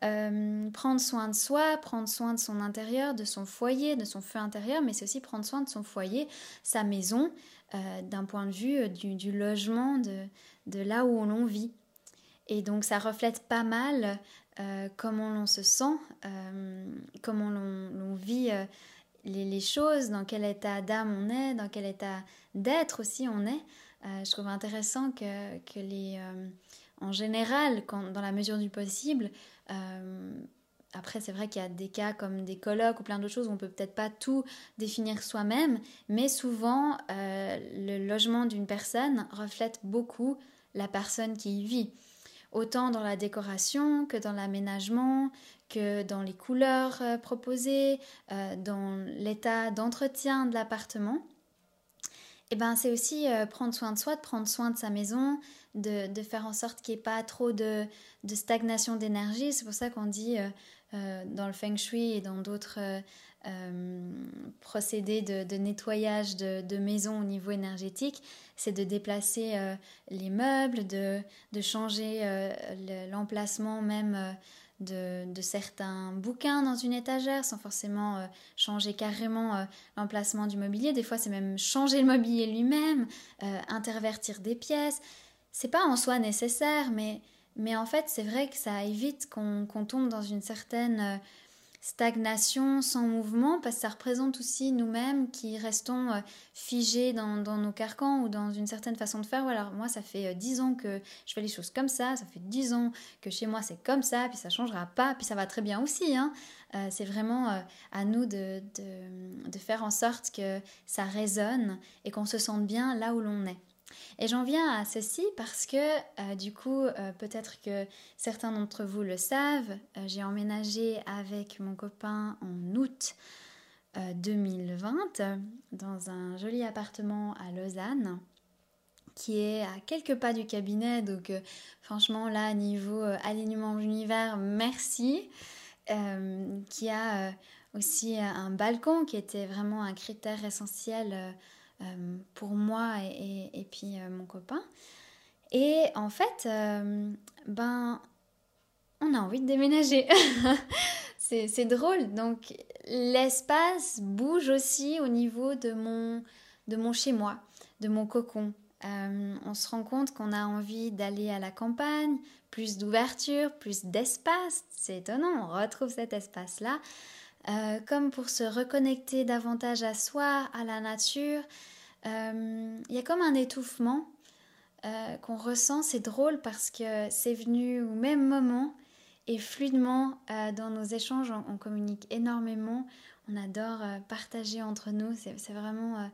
prendre soin de soi, prendre soin de son intérieur, de son foyer, de son feu intérieur, mais c'est aussi prendre soin de son foyer, sa maison, euh, d'un point de vue euh, du, logement, de, là où l'on vit. Et donc ça reflète pas mal euh, comment l'on se sent, comment l'on vit les, choses, dans quel état d'âme on est, dans quel état d'être aussi on est. je trouve intéressant que, que les, en général, dans la mesure du possible, après, c'est vrai qu'il y a des cas comme des colloques ou plein d'autres choses où on peut peut-être pas tout définir soi-même, mais souvent, euh, le logement d'une personne reflète beaucoup la personne qui y vit. Autant dans la décoration que dans l'aménagement, que dans les couleurs euh, proposées, euh, dans l'état d'entretien de l'appartement. Et eh ben, c'est aussi prendre soin de soi, de prendre soin de sa maison, de, faire en sorte qu'il n'y ait pas trop de, stagnation d'énergie. C'est pour ça qu'on dit euh, dans le feng shui et dans d'autres euh, euh, procédés de, nettoyage de, de, maison au niveau énergétique, c'est de déplacer les meubles, de, changer l'emplacement même de, certains bouquins dans une étagère sans forcément changer carrément l'emplacement du mobilier. Des fois, c'est même changer le mobilier lui-même, intervertir des pièces. C'est pas en soi nécessaire, mais mais en fait, c'est vrai que ça évite qu'on tombe dans une certaine euh, stagnation sans mouvement, parce que ça représente aussi nous-mêmes qui restons euh, figés dans, nos carcans ou dans une certaine façon de faire. Alors moi, ça fait euh, dix ans que je fais les choses comme ça, ça fait dix ans que chez moi c'est comme ça, puis ça changera pas, puis ça va très bien aussi. Hein. c'est vraiment à nous de, de faire en sorte que ça résonne et qu'on se sente bien là où l'on est. Et j'en viens à ceci parce que euh, du coup, euh, peut-être que certains d'entre vous le savent, euh, j'ai emménagé avec mon copain en août 2020 dans un joli appartement à Lausanne qui est à quelques pas du cabinet. Donc franchement là, niveau alignement de l'univers, merci. qui a aussi un balcon qui était vraiment un critère essentiel pour moi et, puis euh, mon copain. Et en fait, euh, ben, on a envie de déménager. c'est drôle. Donc, l'espace bouge aussi au niveau de mon, de mon chez-moi, de mon cocon. on se rend compte qu'on a envie d'aller à la campagne, plus d'ouverture, plus d'espace. C'est étonnant, on retrouve cet espace-là. Euh, comme pour se reconnecter davantage à soi, à la nature. Euh, il y a comme un étouffement euh, qu'on ressent, c'est drôle parce que c'est venu au même moment et fluidement dans nos échanges, on, communique énormément, on adore partager entre nous, c'est vraiment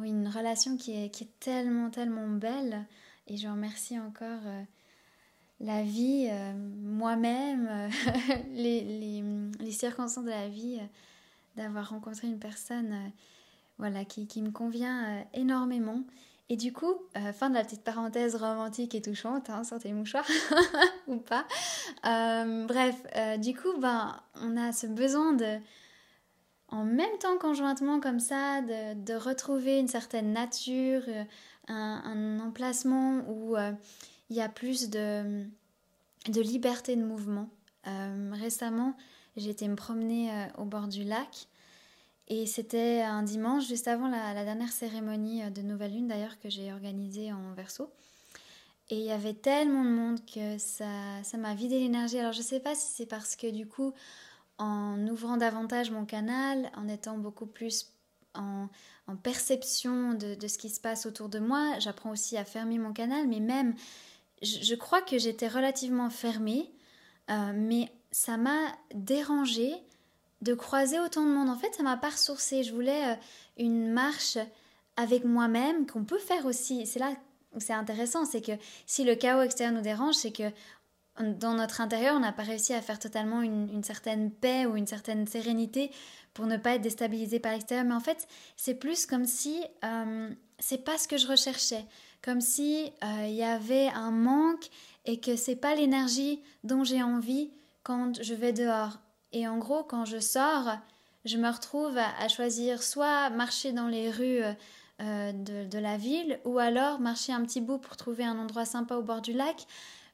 une relation qui est, qui est, tellement, tellement belle et je remercie encore la vie, euh, moi-même, euh, les, les, circonstances de la vie, euh, d'avoir rencontré une personne voilà, qui, qui, me convient énormément. Et du coup, fin de la petite parenthèse romantique et touchante, hein, sortez les mouchoirs ou pas. bref, du coup, ben, on a ce besoin de, en même temps conjointement comme ça, de, retrouver une certaine nature, un, emplacement où il y a plus de, de liberté de mouvement. récemment, j'ai été me promener au bord du lac et c'était un dimanche, juste avant la, dernière cérémonie euh, de Nouvelle Lune d'ailleurs que j'ai organisée en verso. Et il y avait tellement de monde que ça, m'a vidé l'énergie. Alors je sais pas si c'est parce que du coup, en ouvrant davantage mon canal, en étant beaucoup plus en, en perception de, de, ce qui se passe autour de moi, j'apprends aussi à fermer mon canal, mais même, je, crois que j'étais relativement fermée, euh, mais ça m'a dérangée de croiser autant de monde. En fait, ça m'a pas ressourcé. Je voulais euh, une marche avec moi-même qu'on peut faire aussi. C'est là où c'est intéressant, c'est que si le chaos extérieur nous dérange, c'est que dans notre intérieur, on n'a pas réussi à faire totalement une, certaine paix ou une certaine sérénité pour ne pas être déstabilisé par l'extérieur. Mais en fait, c'est plus comme si euh, c'est pas ce que je recherchais, comme si euh, il y avait un manque et que c'est pas l'énergie dont j'ai envie quand je vais dehors. Et en gros, quand je sors, je me retrouve à, choisir soit marcher dans les rues euh, de, la ville ou alors marcher un petit bout pour trouver un endroit sympa au bord du lac.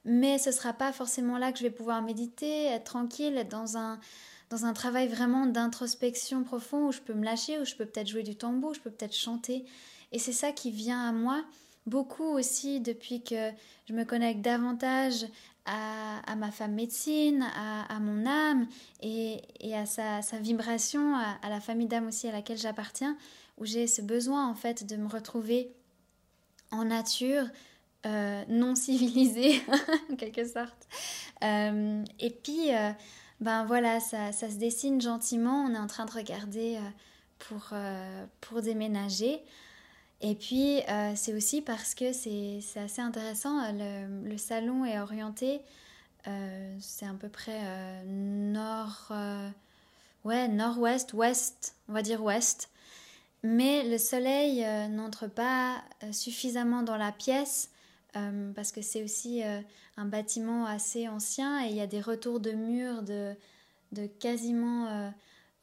Mais ce ne sera pas forcément là que je vais pouvoir méditer, être tranquille, être dans un, dans un travail vraiment d'introspection profond où je peux me lâcher, où je peux peut-être jouer du tambour, je peux peut-être chanter. Et c'est ça qui vient à moi beaucoup aussi depuis que je me connecte davantage à, ma femme médecine, à, mon âme et, à sa, vibration, à, la famille d'âme aussi à laquelle j'appartiens, où j'ai ce besoin en fait de me retrouver en nature, euh, non civilisée en quelque sorte. Euh, et puis, euh, ben voilà, ça, ça, se dessine gentiment. On est en train de regarder pour, pour déménager. Et puis, euh, c'est aussi parce que c'est assez intéressant, le, le, salon est orienté, euh, c'est à peu près euh, nord, ouais, nord-ouest, ouest, on va dire ouest. Mais le soleil n'entre pas suffisamment dans la pièce parce que c'est aussi un bâtiment assez ancien et il y a des retours de murs de, de quasiment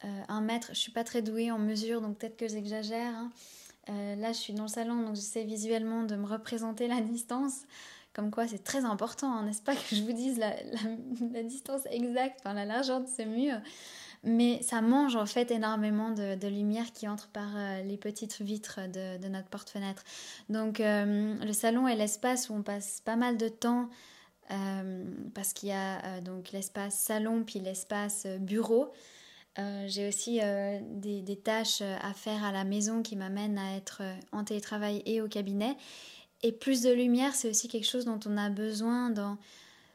un mètre. Je suis pas très douée en mesure, donc peut-être que j'exagère. Hein. Euh, là, je suis dans le salon, donc j'essaie visuellement de me représenter la distance. Comme quoi, c'est très important, hein, n'est-ce pas, que je vous dise la, distance exacte, enfin la largeur de ce mur. Mais ça mange en fait énormément de, lumière qui entre par euh, les petites vitres de, notre porte-fenêtre. Donc, euh, le salon est l'espace où on passe pas mal de temps. parce qu'il y a donc l'espace salon puis l'espace bureau euh, j'ai aussi euh, des, tâches euh, à faire à la maison qui m'amènent à être en télétravail et au cabinet. Et plus de lumière, c'est aussi quelque chose dont on a besoin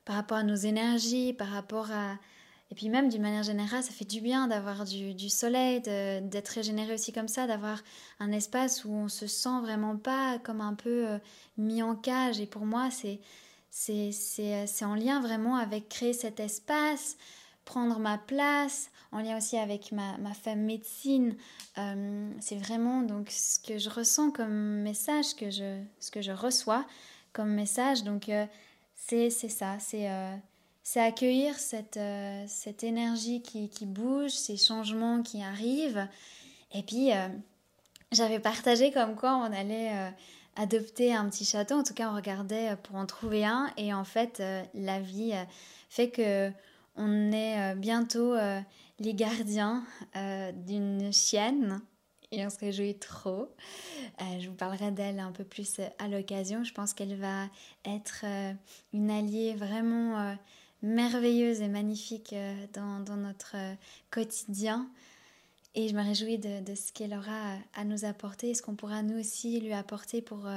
par rapport à nos énergies, par rapport à... Et puis même d'une manière générale, ça fait du bien d'avoir du, soleil, d'être régénéré aussi comme ça, d'avoir un espace où on se sent vraiment pas comme un peu mis en cage. Et pour moi, c'est en lien vraiment avec créer cet espace, prendre ma place, en lien aussi avec ma, ma femme médecine. Euh, c'est vraiment donc ce que je ressens comme message, que je, ce que je reçois comme message. Donc euh, c'est ça, c'est euh, accueillir cette, cette énergie qui, qui, bouge, ces changements qui arrivent. Et puis, j'avais partagé comme quoi on allait adopter un petit château. En tout cas, on regardait pour en trouver un. Et en fait, la vie fait que on est bientôt les gardiens euh, d'une chienne et on se réjouit trop. Euh, je vous parlerai d'elle un peu plus à l'occasion. Je pense qu'elle va être euh, une alliée vraiment merveilleuse et magnifique dans, notre quotidien. Et je me réjouis de, ce qu'elle aura à nous apporter et ce qu'on pourra nous aussi lui apporter pour,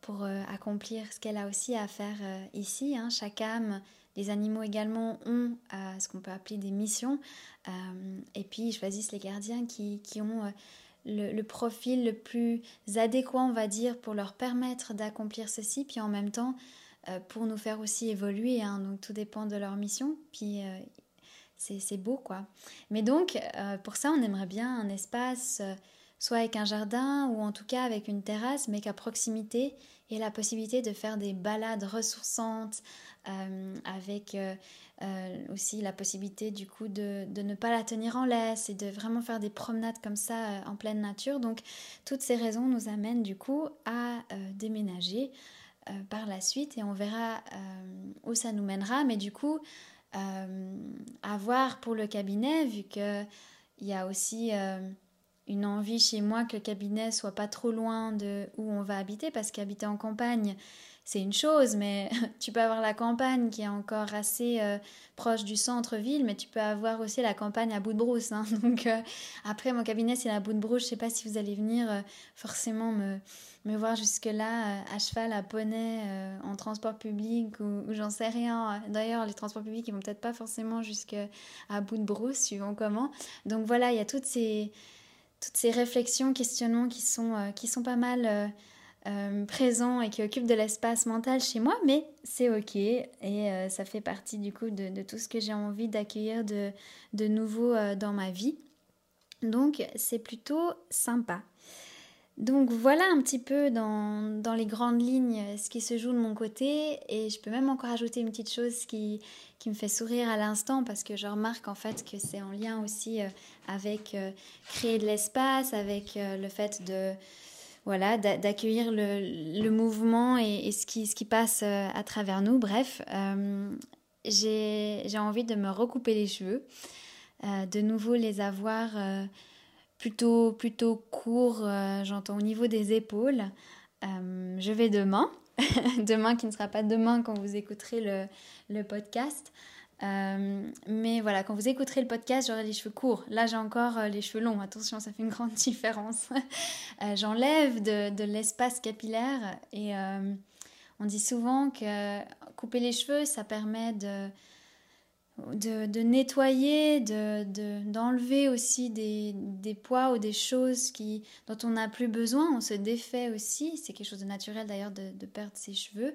pour accomplir ce qu'elle a aussi à faire ici. Hein. Chaque âme les animaux également ont euh, ce qu'on peut appeler des missions. Euh, et puis ils choisissent les gardiens qui, qui ont euh, le, profil le plus adéquat, on va dire, pour leur permettre d'accomplir ceci, puis en même temps pour nous faire aussi évoluer. Hein. donc tout dépend de leur mission. Puis c'est beau, quoi. Mais donc, pour ça, on aimerait bien un espace soit avec un jardin ou en tout cas avec une terrasse, mais qu'à proximité, et la possibilité de faire des balades ressourçantes, euh, avec euh, euh, aussi la possibilité du coup de, de, ne pas la tenir en laisse et de vraiment faire des promenades comme ça en pleine nature. Donc toutes ces raisons nous amènent du coup à déménager par la suite et on verra où ça nous mènera. Mais du coup, à voir pour le cabinet, vu qu'il y a aussi une envie chez moi que le cabinet soit pas trop loin de où on va habiter parce qu'habiter en campagne c'est une chose mais tu peux avoir la campagne qui est encore assez euh, proche du centre-ville mais tu peux avoir aussi la campagne à bout de brousse hein. donc euh, après mon cabinet c'est à bout de brousse. Je sais pas si vous allez venir euh, forcément me, me voir jusque là à cheval à poney en transport public ou, j'en sais rien. D'ailleurs les transports publics ils vont peut-être pas forcément jusque à bout de brousse suivant comment. Donc voilà il y a toutes ces toutes ces réflexions, questionnements qui sont, euh, qui sont pas mal euh, euh, présents et qui occupent de l'espace mental chez moi, mais c'est ok et ça fait partie du coup de, tout ce que j'ai envie d'accueillir de, de nouveau dans ma vie. Donc c'est plutôt sympa. Donc voilà un petit peu dans, dans, les grandes lignes ce qui se joue de mon côté et je peux même encore ajouter une petite chose qui, qui me fait sourire à l'instant parce que je remarque en fait que c'est en lien aussi euh, avec euh, créer de l'espace, avec euh, le fait de voilà d'accueillir le, le, mouvement et, ce, qui, ce qui passe à travers nous. Bref, j'ai envie de me recouper les cheveux, de nouveau les avoir plutôt, plutôt courts, j'entends au niveau des épaules. je vais demain, demain qui ne sera pas demain quand vous écouterez le, le podcast. Euh, mais voilà, quand vous écouterez le podcast, j'aurai les cheveux courts. Là, j'ai encore euh, les cheveux longs. Attention, ça fait une grande différence. Euh, j'enlève de l'espace capillaire et on dit souvent que couper les cheveux, ça permet de, de, de nettoyer, d'enlever de, aussi des, des, poids ou des choses qui, dont on n'a plus besoin. On se défait aussi. C'est quelque chose de naturel d'ailleurs de, perdre ses cheveux.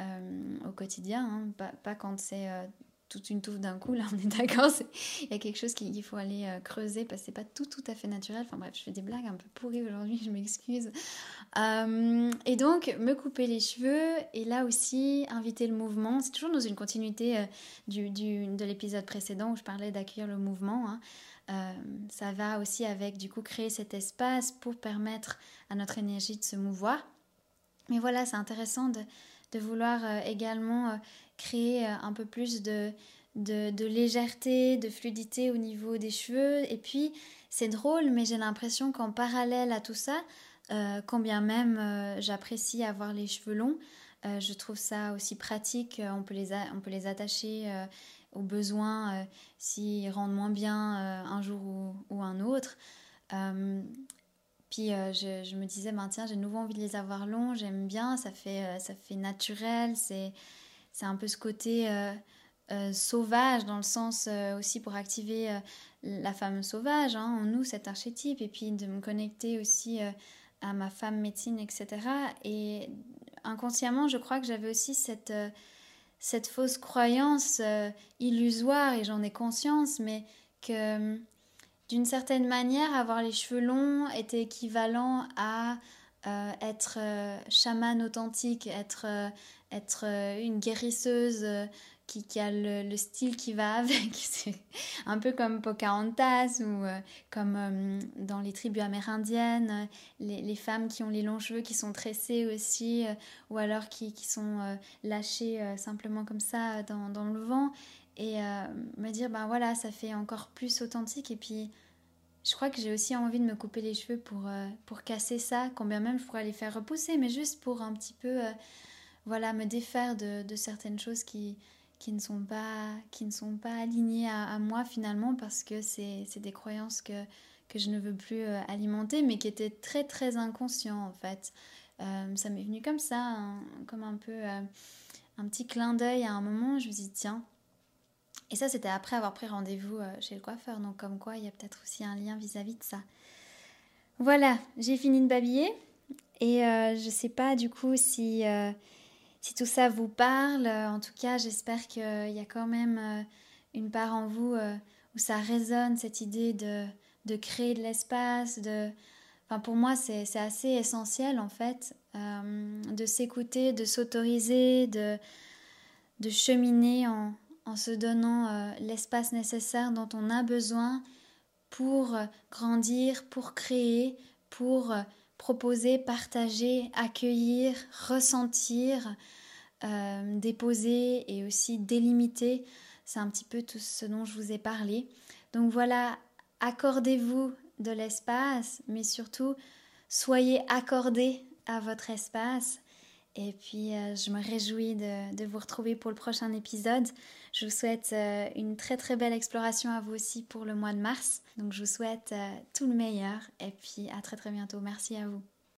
Euh, au quotidien, hein. pas, pas, quand c'est euh, toute une touffe d'un coup, là on est d'accord, il y a quelque chose qu'il faut aller euh, creuser parce que c'est pas tout tout à fait naturel. Enfin bref, je fais des blagues un peu pourries aujourd'hui, je m'excuse. et donc, me couper les cheveux et là aussi inviter le mouvement. C'est toujours dans une continuité du, du, de l'épisode précédent où je parlais d'accueillir le mouvement. Hein. ça va aussi avec du coup créer cet espace pour permettre à notre énergie de se mouvoir. Mais voilà, c'est intéressant de, de vouloir euh, également euh, créer euh, un peu plus de, de, légèreté, de fluidité au niveau des cheveux. Et puis, c'est drôle, mais j'ai l'impression qu'en parallèle à tout ça, quand bien même j'apprécie avoir les cheveux longs, je trouve ça aussi pratique. on, peut les on peut les attacher aux besoins s'ils rendent moins bien un jour ou, un autre. Puis euh, je, me disais, ben, tiens, j'ai nouveau envie de les avoir longs, j'aime bien, ça fait, euh, ça fait naturel, c'est, c'est un peu ce côté euh, sauvage dans le sens aussi pour activer la femme sauvage hein, en nous, cet archétype, et puis de me connecter aussi à ma femme médecine, etc. Et inconsciemment, je crois que j'avais aussi cette, cette fausse croyance illusoire, et j'en ai conscience, mais que d'une certaine manière, avoir les cheveux longs était équivalent à euh, être euh, chamane authentique, être, euh, être une guérisseuse qui, a le, style qui va avec. C'est un peu comme Pocahontas ou comme dans les tribus amérindiennes, les, femmes qui ont les longs cheveux qui sont tressés aussi, ou alors qui, qui sont lâchés simplement comme ça dans, dans le vent et me dire ben voilà ça fait encore plus authentique et puis je crois que j'ai aussi envie de me couper les cheveux pour, euh, pour casser ça combien même je pourrais les faire repousser mais juste pour un petit peu euh, voilà me défaire de, de, certaines choses qui, qui ne sont pas qui ne sont pas alignées à, moi finalement parce que c'est des croyances que, que je ne veux plus alimenter mais qui étaient très très inconscients en fait. Ça m'est venu comme ça comme un peu un petit clin d'œil à un moment je me suis dit tiens et ça, c'était après avoir pris rendez-vous euh, chez le coiffeur. Donc, comme quoi, il y a peut-être aussi un lien vis-à-vis de ça. Voilà, j'ai fini de babiller. Et euh, je ne sais pas du coup si, euh, si tout ça vous parle. En tout cas, j'espère qu'il y a quand même une part en vous où ça résonne, cette idée de, de créer de l'espace, de Enfin, pour moi, c'est assez essentiel en fait de s'écouter, de s'autoriser, de, de cheminer en, en se donnant euh, l'espace nécessaire dont on a besoin pour grandir, pour créer, pour proposer, partager, accueillir, ressentir, euh, déposer et aussi délimiter. C'est un petit peu tout ce dont je vous ai parlé. Donc voilà, accordez-vous de l'espace, mais surtout soyez accordés à votre espace. Et puis, euh, je me réjouis de, vous retrouver pour le prochain épisode. Je vous souhaite euh, une très très belle exploration à vous aussi pour le mois de mars. Donc, je vous souhaite tout le meilleur. Et puis, à très très bientôt. Merci à vous.